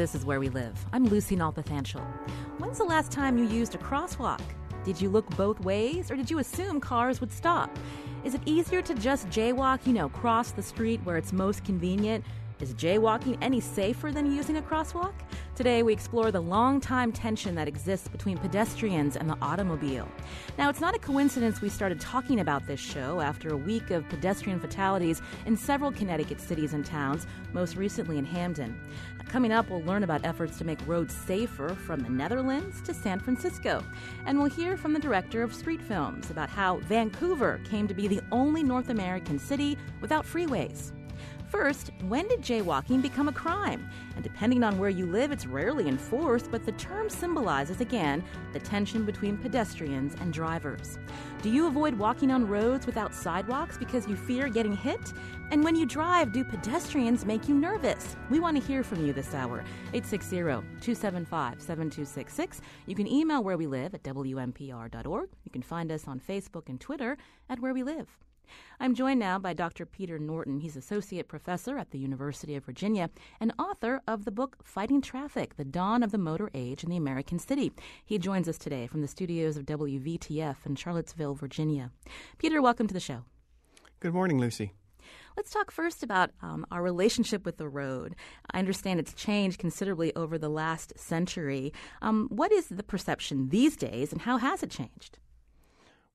This is Where We Live. I'm Lucy Nalpathanchel. When's the last time you used a crosswalk? Did you look both ways, or did you assume cars would stop? Is it easier to just jaywalk, you know, cross the street where it's most convenient? Is jaywalking any safer than using a crosswalk? Today, we explore the long-time tension that exists between pedestrians and the automobile. Now, it's not a coincidence we started talking about this show after a week of pedestrian fatalities in several Connecticut cities and towns, most recently in Hamden. Coming up, we'll learn about efforts to make roads safer from the Netherlands to San Francisco. And we'll hear from the director of street films about how Vancouver came to be the only North American city without freeways. First, when did jaywalking become a crime? And depending on where you live, it's rarely enforced, but the term symbolizes, again, the tension between pedestrians and drivers. Do you avoid walking on roads without sidewalks because you fear getting hit? And when you drive, do pedestrians make you nervous? We want to hear from you this hour. 860 275 7266. You can email where we live at WNPR.org. You can find us on Facebook and Twitter at Where We Live. I'm joined now by Dr. Peter Norton. He's associate professor at the University of Virginia and author of the book Fighting Traffic The Dawn of the Motor Age in the American City. He joins us today from the studios of WVTF in Charlottesville, Virginia. Peter, welcome to the show. Good morning, Lucy. Let's talk first about um, our relationship with the road. I understand it's changed considerably over the last century. Um, what is the perception these days, and how has it changed?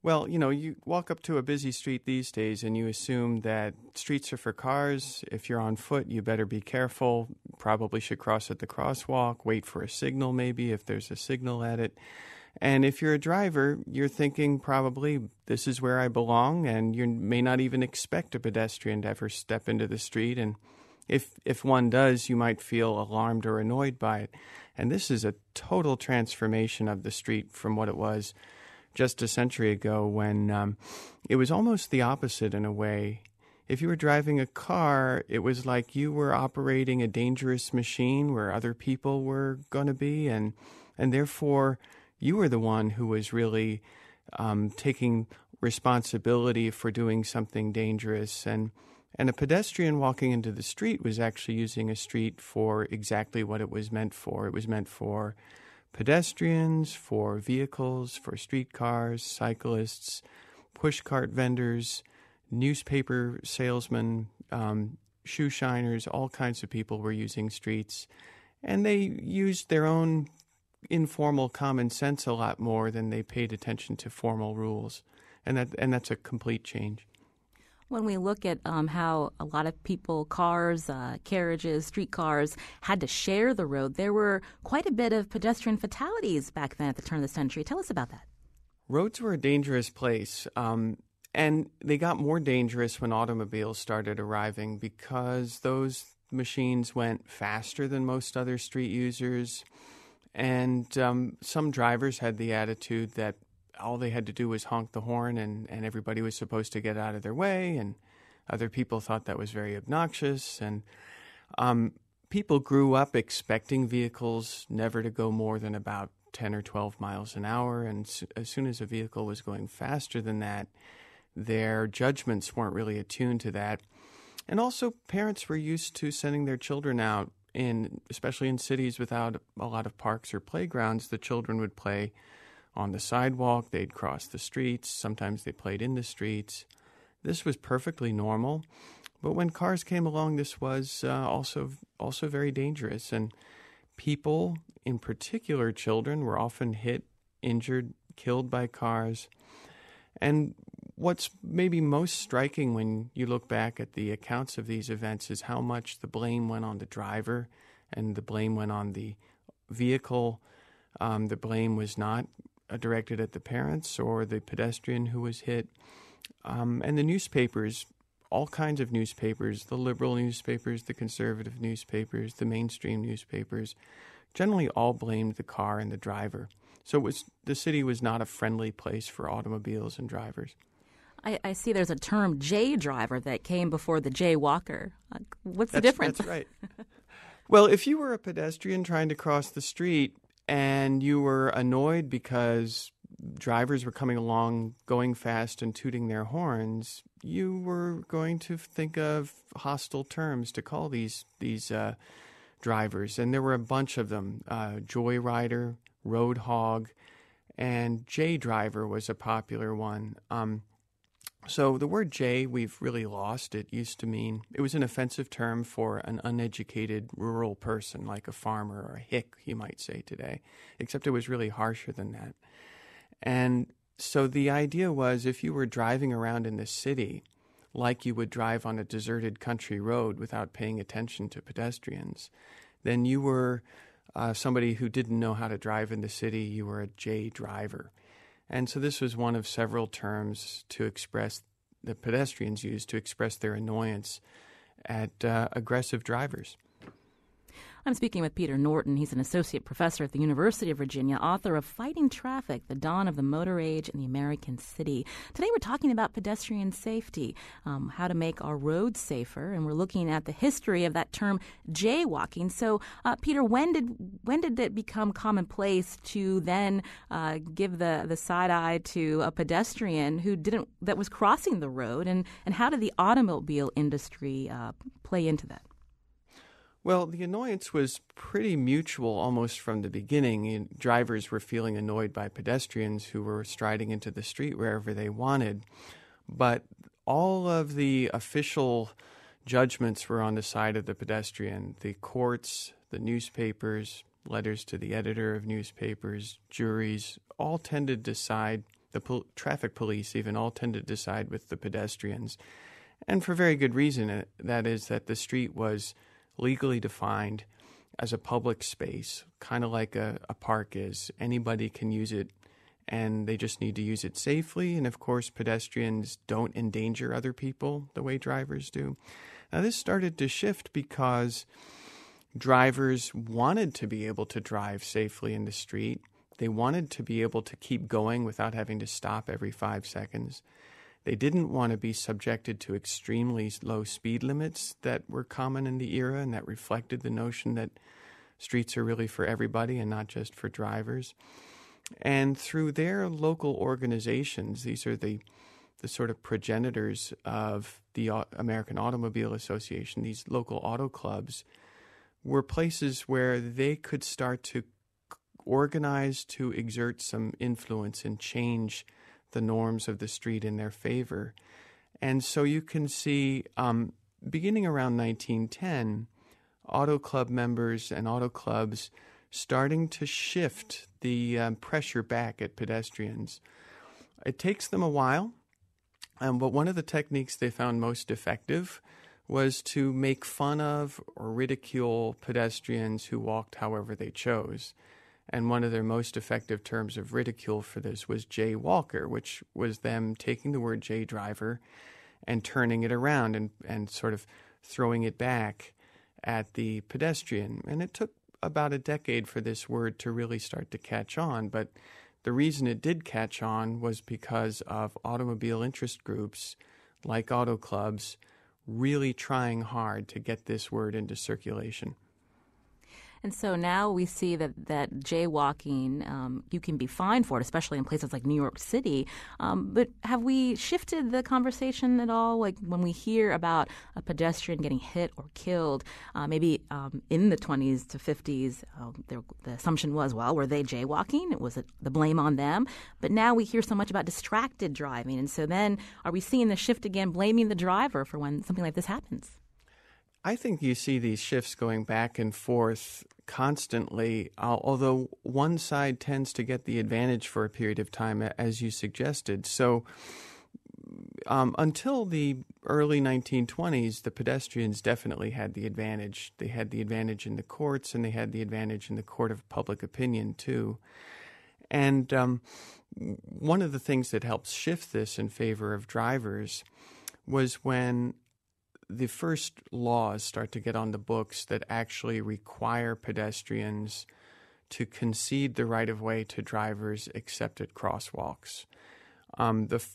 Well, you know, you walk up to a busy street these days and you assume that streets are for cars. If you're on foot, you better be careful. Probably should cross at the crosswalk, wait for a signal maybe if there's a signal at it. And if you're a driver, you're thinking probably this is where I belong, and you may not even expect a pedestrian to ever step into the street. And if if one does, you might feel alarmed or annoyed by it. And this is a total transformation of the street from what it was just a century ago when um, it was almost the opposite in a way. If you were driving a car, it was like you were operating a dangerous machine where other people were going to be, and and therefore you were the one who was really um, taking responsibility for doing something dangerous. And and a pedestrian walking into the street was actually using a street for exactly what it was meant for. It was meant for pedestrians, for vehicles, for streetcars, cyclists, pushcart vendors, newspaper salesmen, um, shoe shiners, all kinds of people were using streets. And they used their own informal common sense a lot more than they paid attention to formal rules. And that and that's a complete change. When we look at um, how a lot of people, cars, uh, carriages, streetcars had to share the road, there were quite a bit of pedestrian fatalities back then at the turn of the century. Tell us about that. Roads were a dangerous place. Um, and they got more dangerous when automobiles started arriving because those machines went faster than most other street users. And um, some drivers had the attitude that all they had to do was honk the horn and, and everybody was supposed to get out of their way. And other people thought that was very obnoxious. And um, people grew up expecting vehicles never to go more than about 10 or 12 miles an hour. And as soon as a vehicle was going faster than that, their judgments weren't really attuned to that. And also, parents were used to sending their children out in, especially in cities without a lot of parks or playgrounds. The children would play on the sidewalk, they'd cross the streets, sometimes they played in the streets. This was perfectly normal. But when cars came along, this was uh, also also very dangerous, and people, in particular children, were often hit, injured, killed by cars. And what's maybe most striking when you look back at the accounts of these events is how much the blame went on the driver and the blame went on the vehicle. Um, the blame was not directed at the parents or the pedestrian who was hit. Um, and the newspapers, all kinds of newspapers, the liberal newspapers, the conservative newspapers, the mainstream newspapers, generally all blamed the car and the driver. So was, the city was not a friendly place for automobiles and drivers. I, I see there's a term J driver that came before the J walker. Uh, what's that's, the difference? That's right. well, if you were a pedestrian trying to cross the street and you were annoyed because drivers were coming along going fast and tooting their horns, you were going to think of hostile terms to call these these uh, drivers, and there were a bunch of them: uh, joyrider, road hog, and J driver was a popular one. Um, so the word J we've really lost. It used to mean it was an offensive term for an uneducated rural person, like a farmer or a hick, you might say today. Except it was really harsher than that. And so the idea was if you were driving around in the city, like you would drive on a deserted country road without paying attention to pedestrians, then you were uh, somebody who didn't know how to drive in the city. You were a J driver. And so this was one of several terms to express the pedestrians used to express their annoyance at uh, aggressive drivers. I'm speaking with Peter Norton. He's an associate professor at the University of Virginia, author of Fighting Traffic The Dawn of the Motor Age in the American City. Today we're talking about pedestrian safety, um, how to make our roads safer, and we're looking at the history of that term jaywalking. So, uh, Peter, when did when did it become commonplace to then uh, give the, the side eye to a pedestrian who didn't that was crossing the road, and, and how did the automobile industry uh, play into that? Well, the annoyance was pretty mutual almost from the beginning. Drivers were feeling annoyed by pedestrians who were striding into the street wherever they wanted. But all of the official judgments were on the side of the pedestrian. The courts, the newspapers, letters to the editor of newspapers, juries, all tended to side, the pol- traffic police even all tended to side with the pedestrians. And for very good reason. Uh, that is, that the street was legally defined as a public space, kind of like a, a park is. Anybody can use it and they just need to use it safely. And of course, pedestrians don't endanger other people the way drivers do. Now, this started to shift because drivers wanted to be able to drive safely in the street. They wanted to be able to keep going without having to stop every five seconds. They didn't want to be subjected to extremely low speed limits that were common in the era and that reflected the notion that streets are really for everybody and not just for drivers. And through their local organizations, these are the the sort of progenitors of the American Automobile Association, these local auto clubs, were places where they could start to organize to exert some influence and change the norms of the street in their favor. And so you can see, um, beginning around 1910, auto club members and auto clubs starting to shift the um, pressure back at pedestrians. It takes them a while, um, but one of the techniques they found most effective was to make fun of or ridicule pedestrians who walked however they chose. And one of their most effective terms of ridicule for this was J Walker, which was them taking the word J driver and turning it around and, and sort of throwing it back at the pedestrian. And it took about a decade for this word to really start to catch on. But the reason it did catch on was because of automobile interest groups like auto clubs really trying hard to get this word into circulation. And so now we see that that jaywalking, um, you can be fined for it, especially in places like New York City. Um, but have we shifted the conversation at all? Like when we hear about a pedestrian getting hit or killed, uh, maybe um, in the 20s to 50s, uh, there, the assumption was, well, were they jaywalking? It was the blame on them. But now we hear so much about distracted driving, and so then are we seeing the shift again, blaming the driver for when something like this happens? I think you see these shifts going back and forth constantly, although one side tends to get the advantage for a period of time, as you suggested. So, um, until the early 1920s, the pedestrians definitely had the advantage. They had the advantage in the courts, and they had the advantage in the court of public opinion, too. And um, one of the things that helps shift this in favor of drivers was when the first laws start to get on the books that actually require pedestrians to concede the right of way to drivers except at crosswalks. Um, the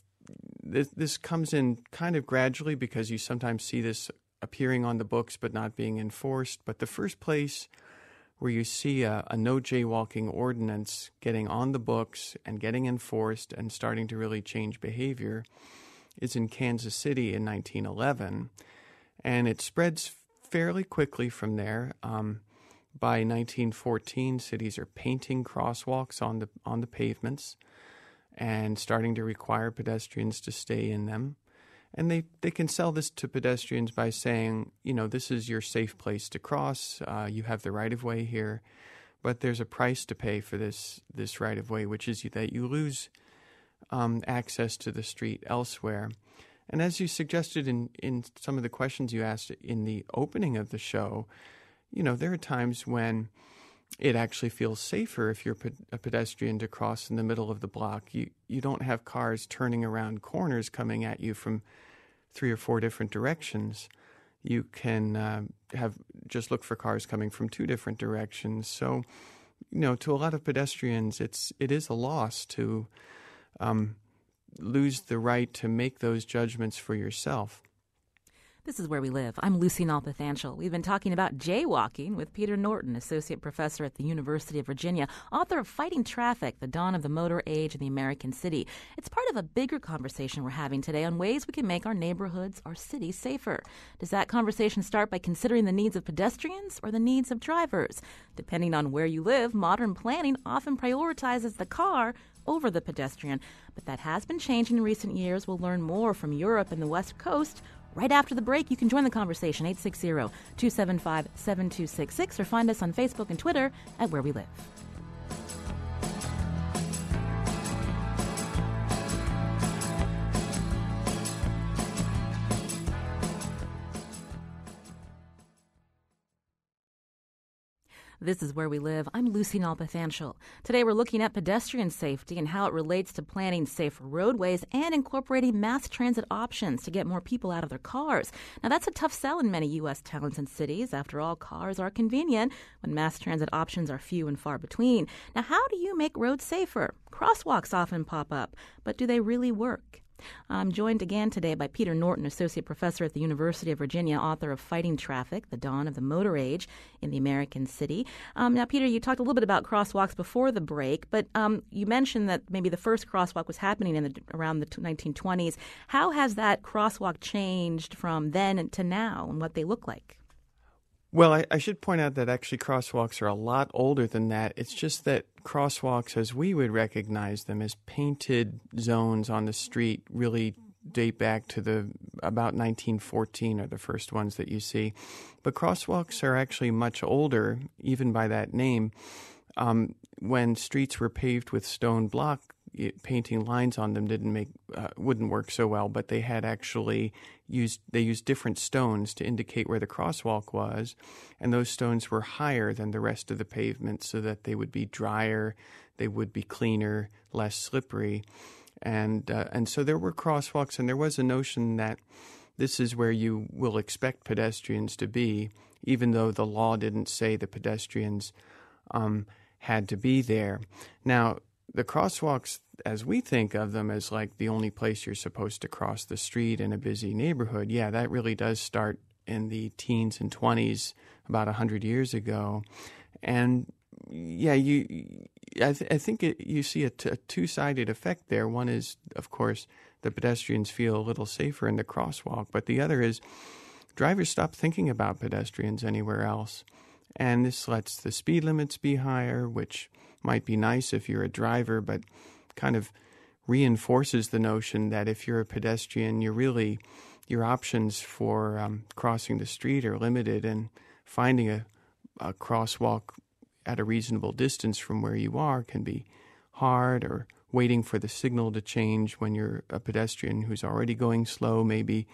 this, this comes in kind of gradually because you sometimes see this appearing on the books but not being enforced. But the first place where you see a, a, no jaywalking ordinance getting on the books and getting enforced and starting to really change behavior is in Kansas City in 1911. And it spreads fairly quickly from there. Um, by 1914, cities are painting crosswalks on the on the pavements and starting to require pedestrians to stay in them. And they, they can sell this to pedestrians by saying, you know, this is your safe place to cross. Uh, you have the right of way here, but there's a price to pay for this this right of way, which is that you lose um, access to the street elsewhere. And as you suggested in, in some of the questions you asked in the opening of the show, you know, there are times when it actually feels safer if you're a pedestrian to cross in the middle of the block. You you don't have cars turning around corners coming at you from three or four different directions. You can uh, have just look for cars coming from two different directions. So, you know, to a lot of pedestrians, it's it is a loss to um, lose the right to make those judgments for yourself. This is Where We Live. I'm Lucy Nalpathanchel. We've been talking about jaywalking with Peter Norton, Associate Professor at the University of Virginia, author of Fighting Traffic, The Dawn of the Motor Age in the American City. It's part of a bigger conversation we're having today on ways we can make our neighborhoods, our cities safer. Does that conversation start by considering the needs of pedestrians or the needs of drivers? Depending on where you live, modern planning often prioritizes the car over the pedestrian, but that has been changing in recent years. We'll learn more from Europe and the West Coast Right after the break, you can join the conversation 860 275 7266 or find us on Facebook and Twitter at Where We Live. This is Where We Live. I'm Lucy Nalpathanchel. Today we're looking at pedestrian safety and how it relates to planning safer roadways and incorporating mass transit options to get more people out of their cars. Now, that's a tough sell in many U.S. towns and cities. After all, cars are convenient when mass transit options are few and far between. Now, how do you make roads safer? Crosswalks often pop up, but do they really work? I'm joined again today by Peter Norton, Associate Professor at the University of Virginia, author of Fighting Traffic, The Dawn of the Motor Age in the American City. Um, now, Peter, you talked a little bit about crosswalks before the break, but um, you mentioned that maybe the first crosswalk was happening in the, around the 1920s. How has that crosswalk changed from then to now and what they look like? Well, I, I, should point out that actually crosswalks are a lot older than that. It's just that crosswalks, as we would recognize them as painted zones on the street, really date back to the about 1914 are the first ones that you see. But crosswalks are actually much older, even by that name. Um, when streets were paved with stone block, it, painting lines on them didn't make uh, wouldn't work so well. But they had actually used they used different stones to indicate where the crosswalk was, and those stones were higher than the rest of the pavement, so that they would be drier, they would be cleaner, less slippery, and uh, and so there were crosswalks, and there was a notion that this is where you will expect pedestrians to be, even though the law didn't say the pedestrians um, had to be there. Now the crosswalks, as we think of them as like the only place you're supposed to cross the street in a busy neighborhood, yeah, that really does start in the teens and 20s about 100 years ago. And yeah, you, I, th- I think it, you see a, t- a two-sided effect there. One is, of course, the pedestrians feel a little safer in the crosswalk, but the other is drivers stop thinking about pedestrians anywhere else. And this lets the speed limits be higher, which might be nice if you're a driver, but kind of reinforces the notion that if you're a pedestrian, you're really your options for um, crossing the street are limited, and finding a, a crosswalk at a reasonable distance from where you are can be hard, or waiting for the signal to change when you're a pedestrian who's already going slow may be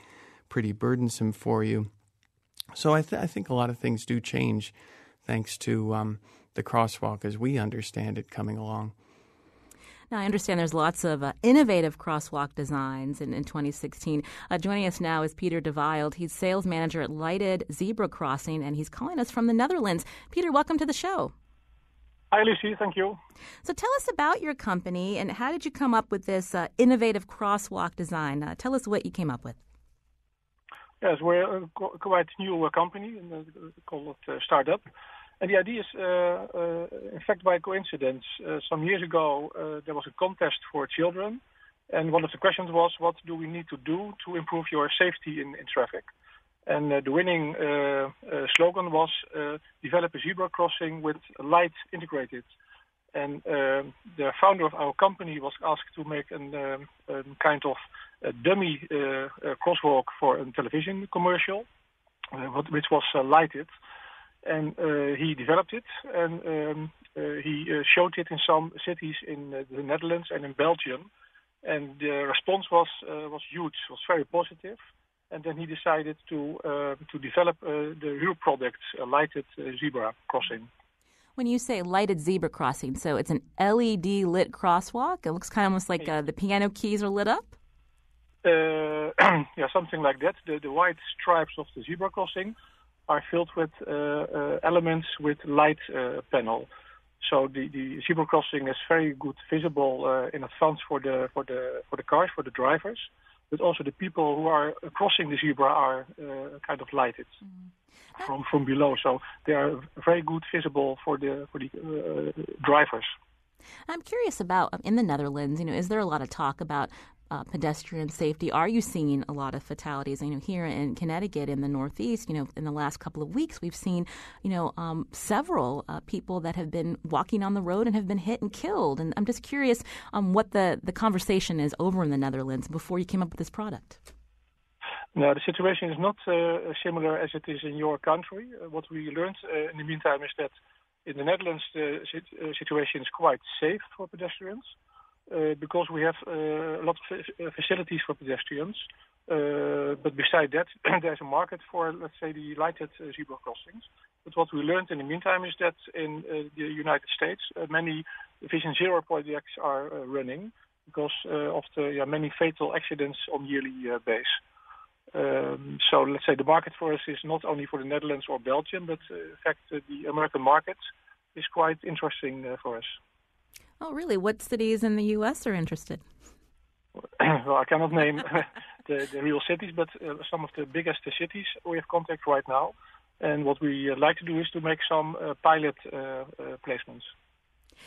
pretty burdensome for you. So I, th- I think a lot of things do change thanks to um, the crosswalk as we understand it coming along. Now, I understand there's lots of uh, innovative crosswalk designs in, in 2016. Uh, joining us now is Peter de Wild. He's sales manager at Lighted Zebra Crossing, and he's calling us from the Netherlands. Peter, welcome to the show. Hi, Lucy. Thank you. So tell us about your company and how did you come up with this uh, innovative crosswalk design? Uh, tell us what you came up with. Yes, we're a quite new uh, company called uh, Startup. And the idea is, uh, uh, in fact, by coincidence, some years ago there was a contest for children. And one of the questions was, what do we need to do to improve your safety in, in traffic? And uh, the winning uh, uh, slogan was develop a zebra crossing with light integrated. And the founder of our company was asked to make a um, um, kind of a dummy crosswalk for a television commercial, which was lighted. And he developed it, and um, he showed it in some cities in the Netherlands and in Belgium. And the response was was huge, was very positive. and then he decided to uh, to develop uh, the real product, a lighted zebra crossing. When you say lighted zebra crossing, so it's an LED lit crosswalk. It looks kind of almost like uh, the piano keys are lit up. Uh, yeah, something like that. The, the white stripes of the zebra crossing are filled with uh, elements with light panel. So the, the zebra crossing is very good visible in advance for the for the for the cars for the drivers but also the people who are crossing the zebra are uh, kind of lighted mm. from from below. So they are very good visible for the for the uh, drivers. I'm curious about um, in the Netherlands. You know, is there a lot of talk about uh, pedestrian safety? Are you seeing a lot of fatalities? You know, here in Connecticut, in the Northeast, you know, in the last couple of weeks, we've seen, you know, um, several uh, people that have been walking on the road and have been hit and killed. And I'm just curious um, what the, the conversation is over in the Netherlands before you came up with this product. No, the situation is not uh, similar as it is in your country. Uh, what we learned uh, in the meantime is that in the Netherlands the uh, situation is quite safe for pedestrians. Uh, because we have uh, a lot of facilities for pedestrians. but besides that, there's a market for, let's say, the lighted zebra crossings. But what we learned in the meantime is that in the United States, many Vision Zero projects are running because of the many fatal accidents on yearly base. Um, so let's say the market for us is not only for the Netherlands or Belgium, but uh, in fact uh, the American market is quite interesting uh, for us. Oh, really? What cities in the U.S. are interested? well, I cannot name the, the, real cities, but uh, some of the biggest cities we have contact right now. And what we uh, like to do is to make some uh, pilot placements.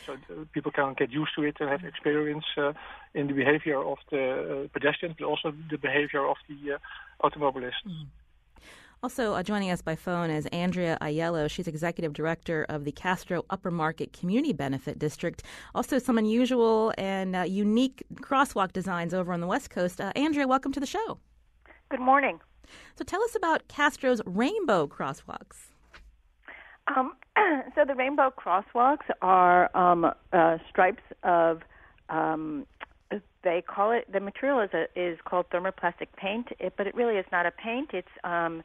So uh, people can get used to it and have experience in the behavior of the pedestrians, but also the behavior of the automobilist. Mm. Also uh, joining us by phone is Andrea Aiello. She's executive director of the Castro Upper Market Community Benefit District. Also, some unusual and uh, unique crosswalk designs over on the West Coast. Uh, Andrea, welcome to the show. Good morning. So, tell us about Castro's rainbow crosswalks. Um, so, the rainbow crosswalks are um, uh, stripes of um, they call it the material is a, is called thermoplastic paint, it, but it really is not a paint. It's um,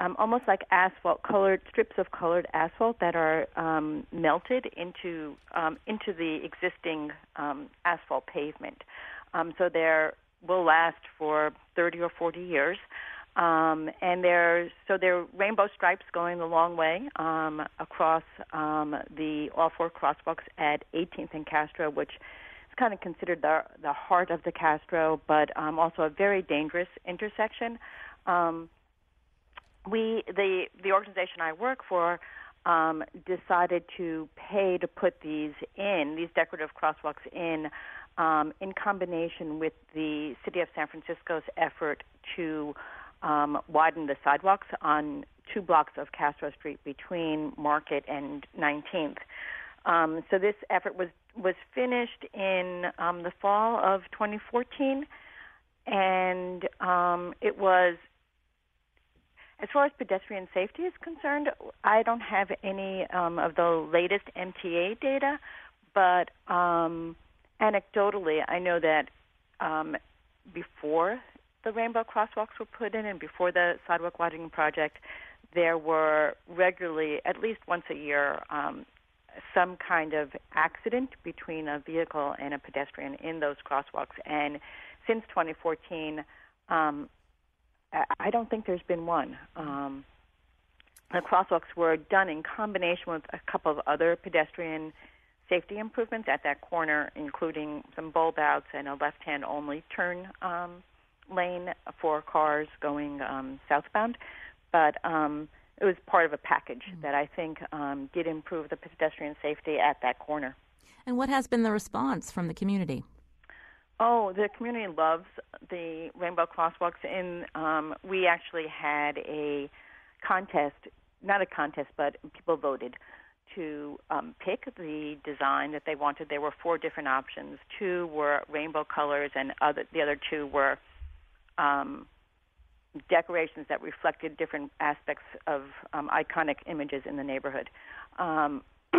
um, almost like asphalt, colored strips of colored asphalt that are um, melted into um, into the existing um, asphalt pavement. Um, so they will last for 30 or 40 years. Um, and they're so they're rainbow stripes going the long way um, across um, the all four crosswalks at 18th and Castro, which is kind of considered the the heart of the Castro, but um, also a very dangerous intersection. Um, we the the organization I work for um, decided to pay to put these in these decorative crosswalks in in combination with the city of San Francisco's effort to um, widen the sidewalks on two blocks of Castro Street between Market and 19th. Um, so this effort was was finished in um, the fall of 2014, and um, it was as far as pedestrian safety is concerned, I don't have any um, of the latest MTA data, but um, anecdotally, I know that um, before the rainbow crosswalks were put in and before the sidewalk widening project, there were regularly, at least once a year, um, some kind of accident between a vehicle and a pedestrian in those crosswalks. And since 2014, um, I don't think there's been one. Um, the crosswalks were done in combination with a couple of other pedestrian safety improvements at that corner, including some bulb outs and a left-hand only turn um, lane for cars going um, southbound. But um, it was part of a package mm-hmm. that I think um, did improve the pedestrian safety at that corner. And what has been the response from the community? Oh, the community loves the rainbow crosswalks. And um, we actually had a contest, not a contest, but people voted to um, pick the design that they wanted. There were four different options. Two were rainbow colors, and other, the other two were um, decorations that reflected different aspects of um, iconic images in the neighborhood. Um,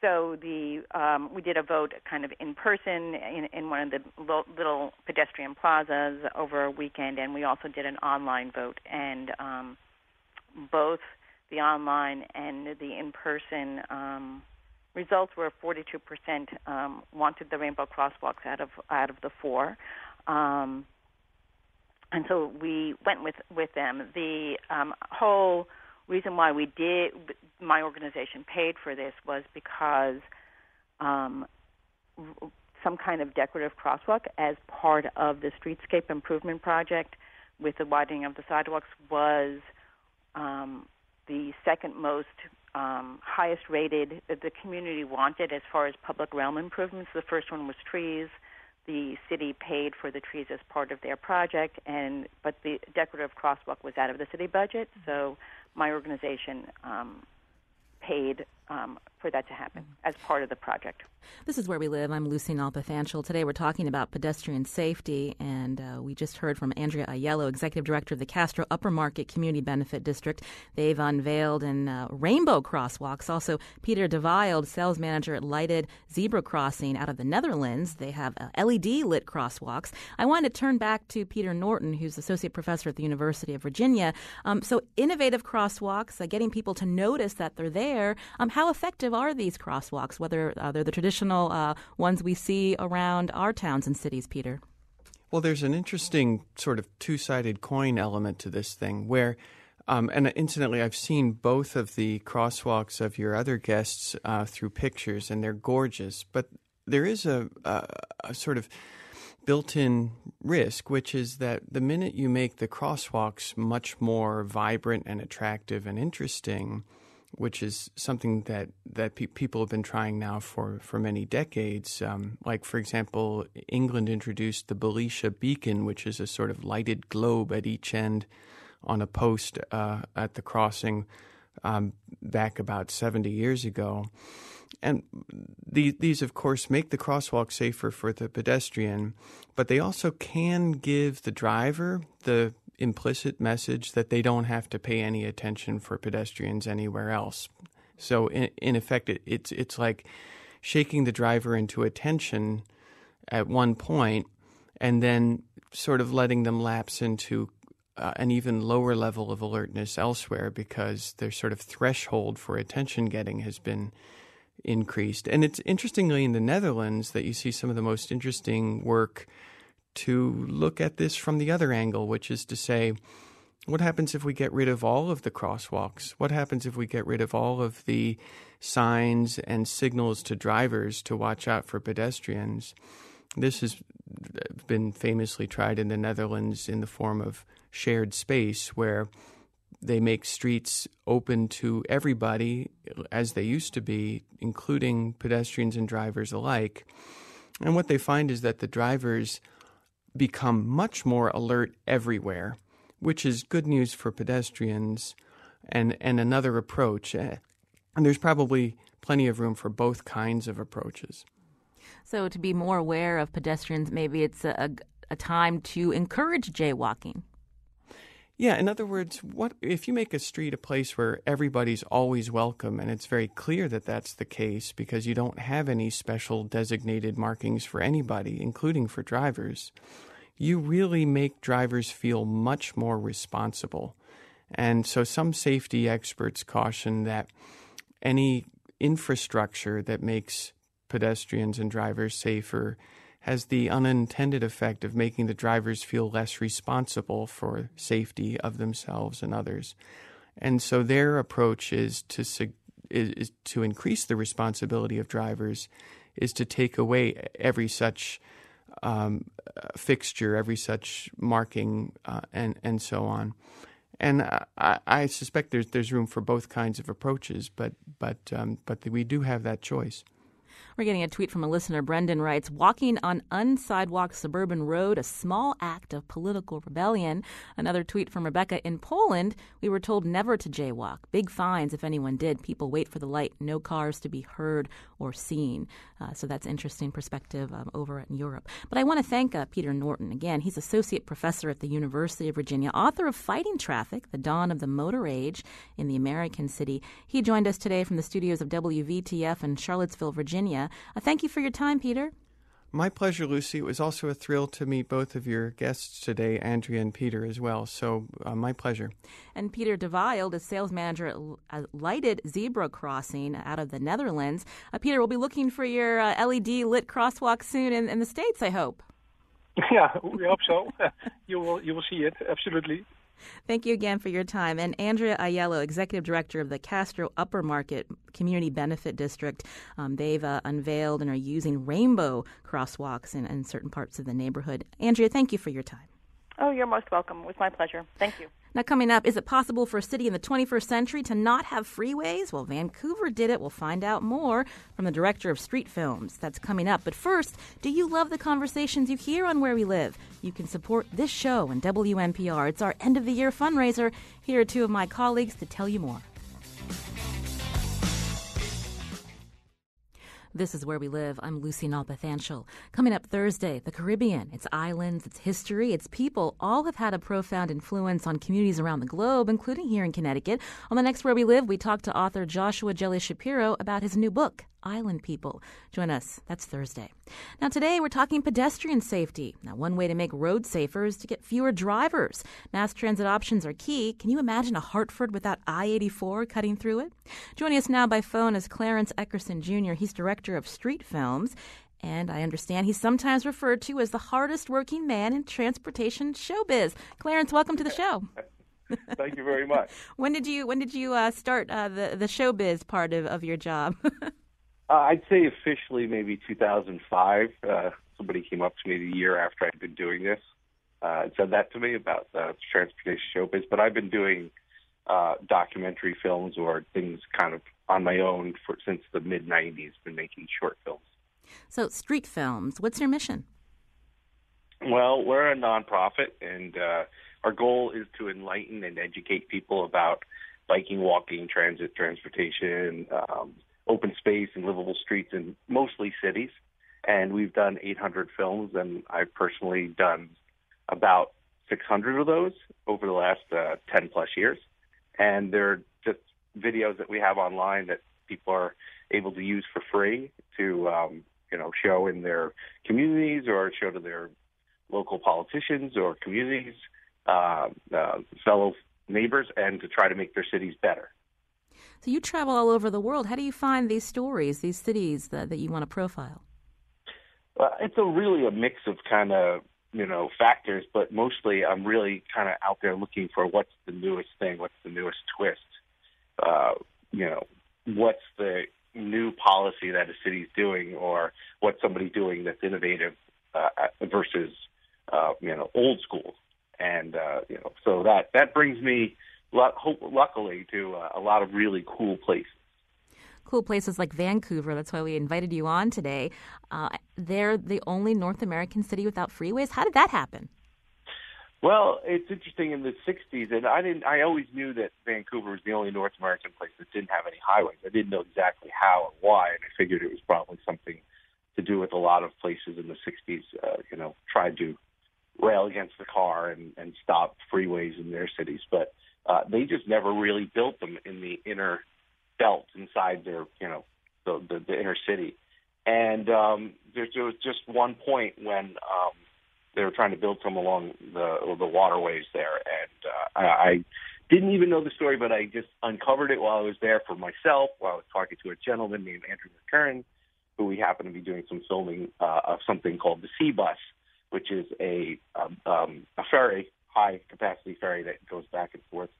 so the um, we did a vote kind of in person in, in one of the little pedestrian plazas over a weekend, and we also did an online vote. And um, both the online and the in-person um, results were 42% um, wanted the rainbow crosswalks out of out of the four. Um, and so we went with with them. The um, whole reason why we did my organization paid for this was because um, some kind of decorative crosswalk as part of the streetscape improvement project with the widening of the sidewalks was um, the second most um, highest rated that the community wanted as far as public realm improvements. The first one was trees the city paid for the trees as part of their project, and but the decorative crosswalk was out of the city budget, so my organization um, paid um, for that to happen as part of the project. This is where we live. I'm Lucy Nalpathanchel. Today we're talking about pedestrian safety, and uh, we just heard from Andrea Aiello, Executive Director of the Castro Upper Market Community Benefit District. They've unveiled in uh, rainbow crosswalks. Also, Peter De Wild, Sales Manager at Lighted Zebra Crossing out of the Netherlands. They have uh, LED lit crosswalks. I want to turn back to Peter Norton, who's Associate Professor at the University of Virginia. Um, so, innovative crosswalks, uh, getting people to notice that they're there. Um, how effective are these crosswalks, whether uh, they're the traditional uh, ones we see around our towns and cities, Peter? Well, there's an interesting sort of two sided coin element to this thing where. Um, and incidentally, I've seen both of the crosswalks of your other guests uh, through pictures, and they're gorgeous. But there is a, a, a sort of built in risk, which is that the minute you make the crosswalks much more vibrant and attractive and interesting, which is something that that pe- people have been trying now for for many decades. Um, like for example, England introduced the Belisha beacon, which is a sort of lighted globe at each end on a post uh, at the crossing um, back about seventy years ago. And the, these, of course, make the crosswalk safer for the pedestrian, but they also can give the driver the implicit message that they don't have to pay any attention for pedestrians anywhere else. So in, in effect, it, it's it's like shaking the driver into attention at one point, and then sort of letting them lapse into uh, an even lower level of alertness elsewhere because their sort of threshold for attention getting has been increased. And it's interestingly in the Netherlands that you see some of the most interesting work to look at this from the other angle, which is to say, what happens if we get rid of all of the crosswalks? What happens if we get rid of all of the signs and signals to drivers to watch out for pedestrians? This has been famously tried in the Netherlands in the form of shared space, where they make streets open to everybody as they used to be, including pedestrians and drivers alike. And what they find is that the drivers become much more alert everywhere, which is good news for pedestrians and, and another approach. Eh, and there's probably plenty of room for both kinds of approaches. So, to be more aware of pedestrians, maybe it's a, a time to encourage jaywalking. Yeah, in other words, what if you make a street a place where everybody's always welcome and it's very clear that that's the case because you don't have any special designated markings for anybody, including for drivers, you really make drivers feel much more responsible. And so some safety experts caution that any infrastructure that makes pedestrians and drivers safer has the unintended effect of making the drivers feel less responsible for safety of themselves and others. and so their approach is to is, to increase the responsibility of drivers, is to take away every such um, fixture, every such marking, uh, and and so on. And I, I, suspect there's there's room for both kinds of approaches, but but um, but we do have that choice. We're getting a tweet from a listener. Brendan writes Walking on unsidewalk suburban road, a small act of political rebellion. Another tweet from Rebecca In Poland, we were told never to jaywalk. Big fines if anyone did. People wait for the light. No cars to be heard or seen. Uh, so that's interesting perspective um, over in Europe. But I want to thank uh, Peter Norton again. He's associate professor at the University of Virginia, author of Fighting Traffic: The Dawn of the Motor Age in the American City. He joined us today from the studios of WVTF in Charlottesville, Virginia. Uh, thank you for your time, Peter. My pleasure, Lucy. It was also a thrill to meet both of your guests today, Andrea and Peter, as well. So, uh, my pleasure. And Peter De Wild is sales manager at Lighted Zebra Crossing out of the Netherlands. Uh, Peter, we'll be looking for your uh, LED lit crosswalk soon in, in the States, I hope. Yeah, we hope so. you will you will see it absolutely. Thank you again for your time. And Andrea Aiello, Executive Director of the Castro Upper Market Community Benefit District, um, they've uh, unveiled and are using rainbow crosswalks in, in certain parts of the neighborhood. Andrea, thank you for your time. Oh, you're most welcome. It was my pleasure. Thank you. Now, coming up, is it possible for a city in the 21st century to not have freeways? Well, Vancouver did it. We'll find out more from the director of street films. That's coming up. But first, do you love the conversations you hear on Where We Live? You can support this show and WNPR. It's our end of the year fundraiser. Here are two of my colleagues to tell you more. This is Where We Live. I'm Lucy Nalpathanchel. Coming up Thursday, the Caribbean, its islands, its history, its people all have had a profound influence on communities around the globe, including here in Connecticut. On the next Where We Live, we talk to author Joshua Jelly Schapiro about his new book, island people. Join us. That's Thursday. Now, today we're talking pedestrian safety. Now, one way to make roads safer is to get fewer drivers. Mass transit options are key. Can you imagine a Hartford without I 84 cutting through it? Joining us now by phone is Clarence Eckerson Jr., he's director of Street Films. And I understand he's sometimes referred to as the hardest working man in transportation showbiz. Clarence, welcome to the show. Thank you very much. when did you when did you uh, start uh, the the showbiz part of, of your job? Uh, I'd say officially maybe 2005. Uh, somebody came up to me the year after I'd been doing this uh, and said that to me about the transportation showbiz. But I've been doing uh, documentary films or things kind of on my own for since the mid 90s. Been making short films. So, street films. What's your mission? Well, we're a nonprofit, and uh, our goal is to enlighten and educate people about biking, walking, transit, transportation, um, open space and livable streets in mostly cities. And we've done 800 films, and I've personally done about 600 of those over the last uh, 10 plus years. And they're just videos that we have online that people are able to use for free to, um, you know, show in their communities or show to their local politicians or communities, uh, uh, fellow neighbors, and to try to make their cities better. So you travel all over the world. How do you find these stories, these cities that, that you want to profile? Uh, it's a really a mix of kind of you know factors, but mostly I'm really kind of out there looking for what's the newest thing, what's the newest twist, uh, you know, what's the new policy that a city's doing, or what's somebody doing that's innovative uh, versus uh, you know old school, and uh, you know so that that brings me luckily to uh, a lot of really cool places. Cool places like Vancouver. That's why we invited you on today. Uh, they're the only North American city without freeways. How did that happen? Well, it's interesting in the '60s, and I didn't. I always knew that Vancouver was the only North American place that didn't have any highways. I didn't know exactly how or why, and I figured it was probably something to do with a lot of places in the '60s. Uh, you know, tried to rail against the car and, and stop freeways in their cities, but uh, they just never really built them in the inner belt inside their, you know, the, the, the inner city. And um, there, there was just one point when um, they were trying to build some along the the waterways there, and uh, I, I didn't even know the story, but I just uncovered it while I was there for myself. While I was talking to a gentleman named Andrew McCurran, who we happened to be doing some filming uh, of something called the Sea Bus, which is a um, um, a ferry high capacity ferry that goes back and forth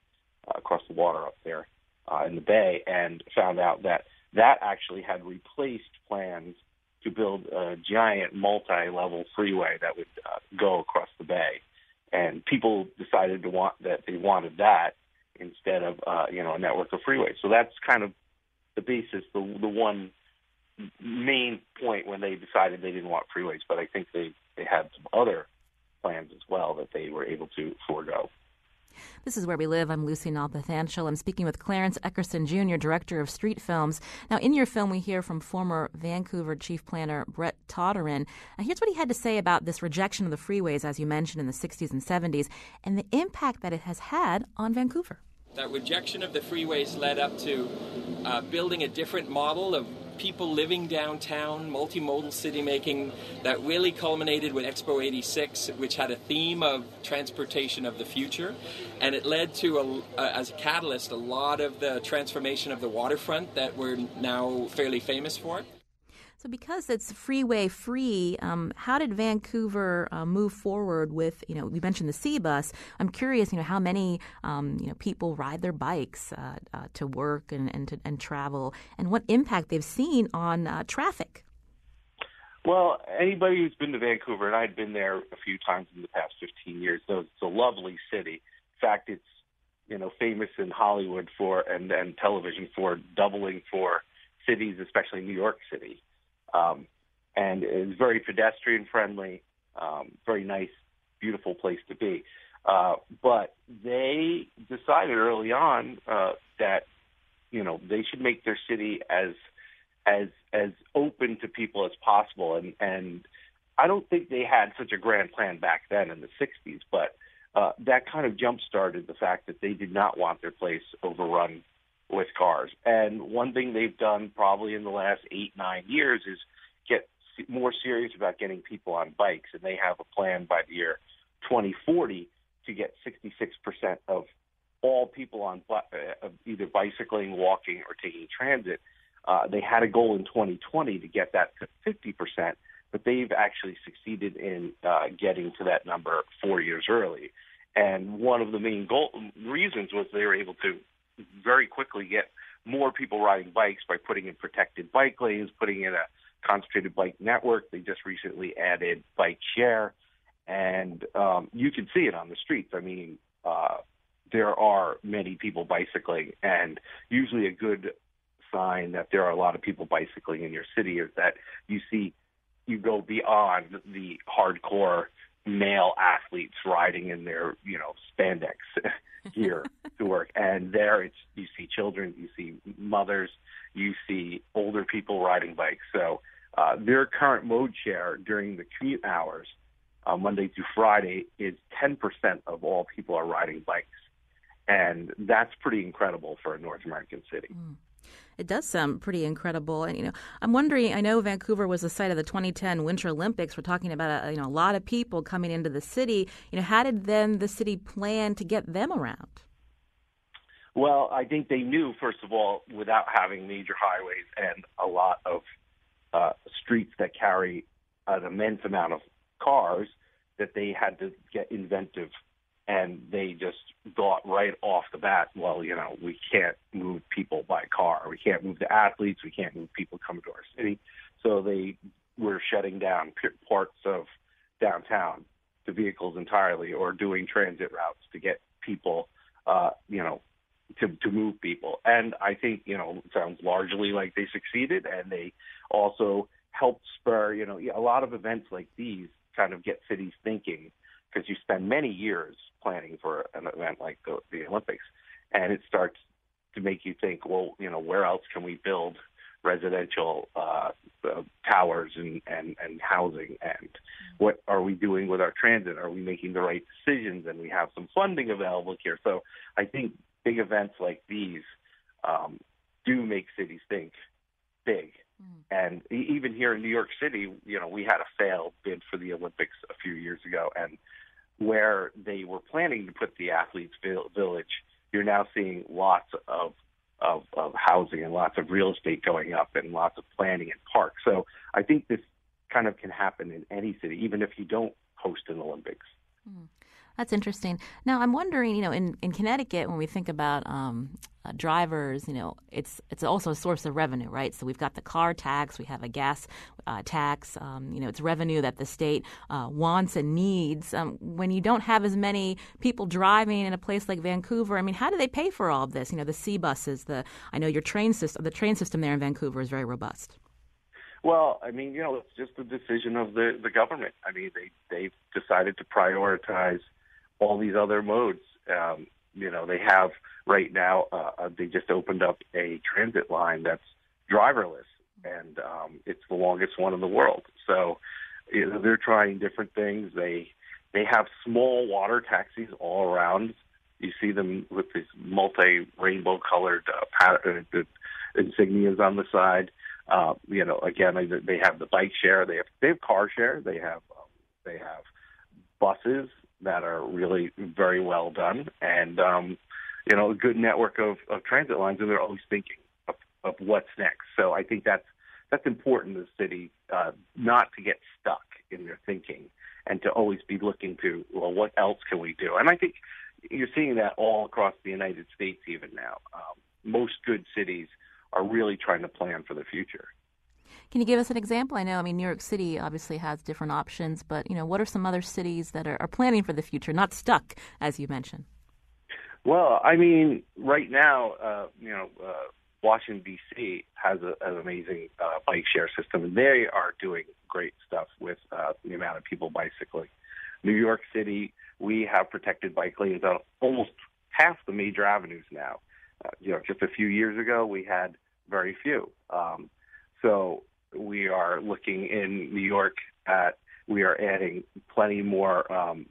uh, across the water up there uh, in the bay, and found out that that actually had replaced plans to build a giant multi-level freeway that would uh, go across the bay, and people decided to want that they wanted that instead of uh, you know a network of freeways. So that's kind of the basis, the the one main point when they decided they didn't want freeways. But I think they they had some other plans as well that they were able to forego. This is Where We Live. I'm Lucy Nalpathanchil. I'm speaking with Clarence Eckerson Jr., Director of Streetfilms. Now, in your film, we hear from former Vancouver Chief Planner Brent Toderian. Now, uh, here's what he had to say about this rejection of the freeways, as you mentioned, in the 60s and 70s, and the impact that it has had on Vancouver. That rejection of the freeways led up to uh, building a different model of people living downtown, multimodal city making that really culminated with Expo 86, which had a theme of transportation of the future. And it led to, a, a, as a catalyst, a lot of the transformation of the waterfront that we're now fairly famous for. So, because it's freeway free, um, how did Vancouver uh, move forward with? You know, we mentioned the SeaBus. I'm curious, you know, how many um, you know people ride their bikes uh, uh, to work and and, to, and travel, and what impact they've seen on uh, traffic. Well, anybody who's been to Vancouver, and I've been there a few times in the past 15 years, knows it's a lovely city. In fact, it's you know famous in Hollywood for and and television for doubling for cities, especially New York City. Um, and it's very pedestrian friendly, um, very nice, beautiful place to be. Uh, but they decided early on uh, that you know they should make their city as as as open to people as possible, and and I don't think they had such a grand plan back then in the '60s, but uh, that kind of jump started the fact that they did not want their place overrun with cars. And one thing they've done probably in the last eight, nine years is get more serious about getting people on bikes. And they have a plan by the year 2040 to get 66% of all people on uh, either bicycling, walking, or taking transit. Uh, they had a goal in 2020 to get that to 50%, but they've actually succeeded in uh, getting to that number four years early. And one of the main goal reasons was they were able to very quickly get more people riding bikes by putting in protected bike lanes, putting in a concentrated bike network. They just recently added bike share, and um, you can see it on the streets. I mean, uh, there are many people bicycling, and usually a good sign that there are a lot of people bicycling in your city is that you see you go beyond the hardcore male athletes riding in their you know spandex gear to work. And there it's you see children you see mothers you see older people riding bikes. So uh, their current mode share during the commute hours uh, monday through friday is 10% of all people are riding bikes. And that's pretty incredible for a north american city. Mm. It does sound pretty incredible, and you know, I'm wondering. I know Vancouver was the site of the 2010 Winter Olympics. We're talking about a, you know a lot of people coming into the city. You know, how did then the city plan to get them around? Well, I think they knew first of all, without having major highways and a lot of uh, streets that carry an immense amount of cars, that they had to get inventive and they just thought right off the bat, well, you know, we can't move people by car. We can't move the athletes. We can't move people coming to our city. So they were shutting down parts of downtown to vehicles entirely or doing transit routes to get people, uh, you know, to, to move people. And I think, you know, it sounds largely like they succeeded and they also helped spur, you know, a lot of events like these kind of get cities thinking because you spend many years planning for an event like the, the Olympics, and it starts to make you think, well, you know, where else can we build residential uh, uh, towers and, and, and housing, and what are we doing with our transit? Are we making the right decisions? And we have some funding available here. So I think big events like these um, do make cities think big. Mm. And even here in New York City, you know, we had a failed bid for the Olympics a few years ago, and where they were planning to put the athletes village, you're now seeing lots of, of of housing and lots of real estate going up and lots of planning and parks. So I think this kind of can happen in any city, even if you don't host an Olympics. Mm. That's interesting. Now, I'm wondering, you know, in, in Connecticut, when we think about um, uh, drivers, you know, it's it's also a source of revenue, right? So we've got the car tax, we have a gas uh, tax. Um, you know, it's revenue that the state uh, wants and needs. Um, when you don't have as many people driving in a place like Vancouver, I mean, how do they pay for all of this? You know, the SeaBuses, the I know your train system, the train system there in Vancouver is very robust. Well, I mean, you know, it's just a decision of the the government. I mean, they they've decided to prioritize all these other modes. Um, you know, they have right now. Uh, uh, they just opened up a transit line that's driverless, and um, it's the longest one in the world. So you know, they're trying different things. They they have small water taxis all around. You see them with these multi rainbow colored uh, pattern, uh, insignias on the side. Uh, you know, again, they have the bike share. They have they have car share. They have um, they have buses that are really very well done, and um, you know, a good network of, of transit lines, and they're always thinking of, of what's next. So I think that's that's important in the city, uh, not to get stuck in their thinking, and to always be looking to well, what else can we do? And I think you're seeing that all across the United States even now. Um, most good cities are really trying to plan for the future. Can you give us an example? I know, I mean, New York City obviously has different options, but you know, what are some other cities that are, are planning for the future, not stuck, as you mentioned? Well, I mean, right now, uh, you know, uh, Washington D.C. has a, an amazing uh, bike share system, and they are doing great stuff with uh, the amount of people bicycling. New York City, we have protected bike lanes on almost half the major avenues now. Uh, you know, just a few years ago, we had very few. Um, so we are looking in New York at we are adding plenty more um,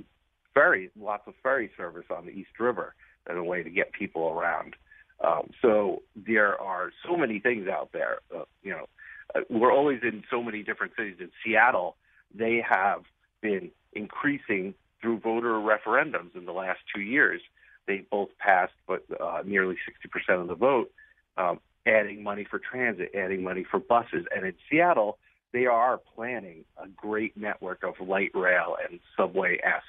ferry, lots of ferry service on the East River as a way to get people around. Um, so there are so many things out there. Uh, you know, uh, we're always in so many different cities. In Seattle, they have been increasing through voter referendums in the last two years. They both passed, but uh, nearly 60% of the vote, um, adding money for transit, adding money for buses. And in Seattle, they are planning a great network of light rail and subway esque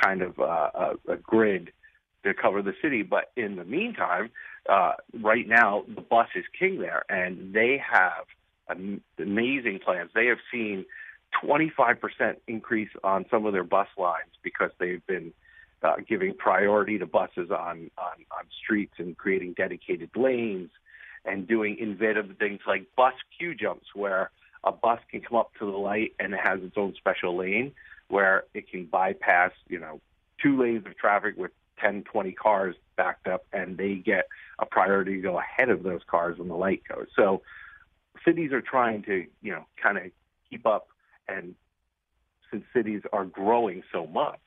kind of uh, a, a grid to cover the city. But in the meantime, uh, right now the bus is king there, and they have amazing plans. They have seen 25% increase on some of their bus lines because they've been uh, giving priority to buses on, on on streets and creating dedicated lanes and doing innovative things like bus queue jumps where a bus can come up to the light and it has its own special lane where it can bypass, you know, two lanes of traffic with 10, 20 cars backed up, and they get a priority to go ahead of those cars when the light goes. So cities are trying to, you know, kind of keep up, and since cities are growing so much,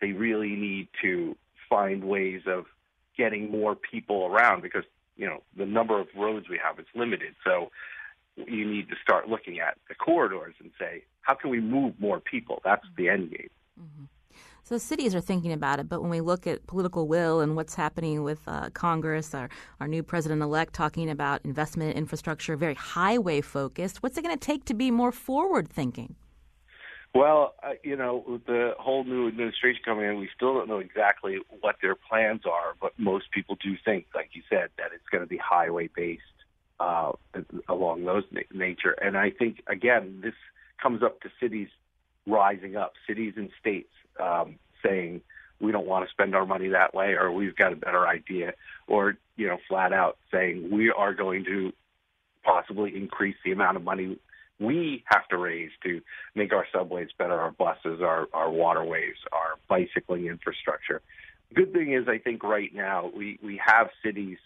they really need to find ways of getting more people around because you know the number of roads we have is limited. So you need to start looking at the corridors and say, how can we move more people? That's the end game. Mm-hmm. So cities are thinking about it, but when we look at political will and what's happening with uh, Congress, our, our new president elect talking about investment in infrastructure, very highway focused, what's it going to take to be more forward thinking? Well, uh, you know, the whole new administration coming in, we still don't know exactly what their plans are, but most people do think, like you said, that it's going to be highway based uh, along those na- nature. And I think, again, this comes up to cities rising up, cities and states um, saying we don't want to spend our money that way, or we've got a better idea, or you know, flat out saying we are going to possibly increase the amount of money we have to raise to make our subways better, our buses, our, our waterways, our bicycling infrastructure. Good thing is, I think right now we, we have cities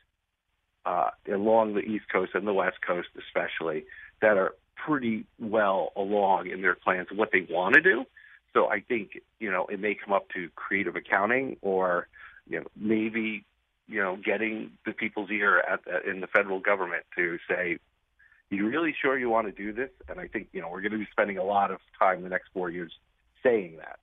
uh, along the East Coast and the West Coast, especially, that are pretty well along in their plans of what they want to do. So I think you know it may come up to creative accounting or you know maybe you know getting the people's ear at, at in the federal government to say you really sure you want to do this? And I think you know we're going to be spending a lot of time the next four years saying that.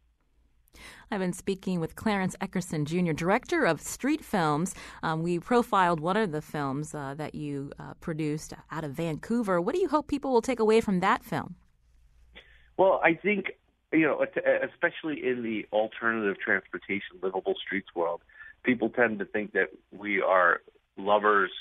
I've been speaking with Clarence Eckerson Jr., director of Streetfilms. Um, we profiled one of the films uh, that you uh, produced out of Vancouver. What do you hope people will take away from that film? Well, I think you know, especially in the alternative transportation, livable streets world, people tend to think that we are lovers,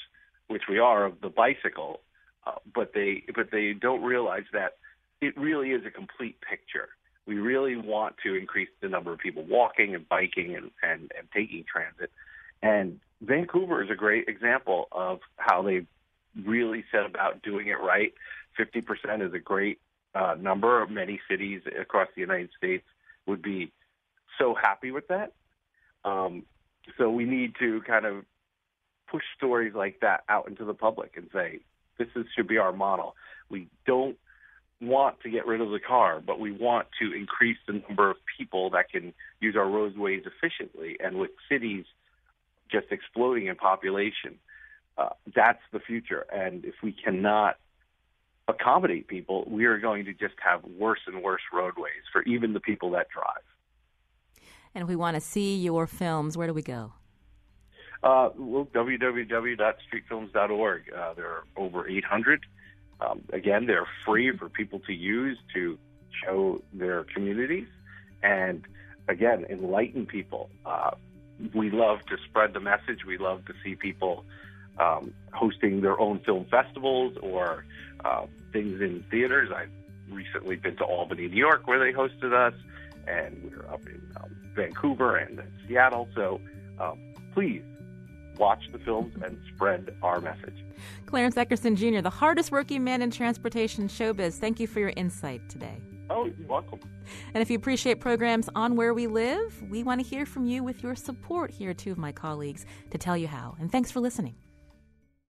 which we are, of the bicycle, uh, but they but they don't realize that it really is a complete picture. We really want to increase the number of people walking and biking and, and, and taking transit. And Vancouver is a great example of how they really set about doing it right. 50% is a great uh, number. Many cities across the United States would be so happy with that. Um, so we need to kind of push stories like that out into the public and say, this is, should be our model. We don't want to get rid of the car, but we want to increase the number of people that can use our roadways efficiently. And with cities just exploding in population, uh, that's the future. And if we cannot accommodate people, we are going to just have worse and worse roadways for even the people that drive. And if we want to see your films, where do we go? Uh, well, www.streetfilms.org. Uh, there are over 800 um, again, they're free for people to use to show their communities and, again, enlighten people. Uh, we love to spread the message. We love to see people um, hosting their own film festivals or uh, things in theaters. I've recently been to Albany, New York, where they hosted us, and we are up in um, Vancouver and Seattle. So um, please watch the films and spread our message. Clarence Eckerson Jr., the hardest working man in transportation showbiz, thank you for your insight today. Oh, you're welcome. And if you appreciate programs on Where We Live, we want to hear from you with your support. Here are two of my colleagues to tell you how. And thanks for listening.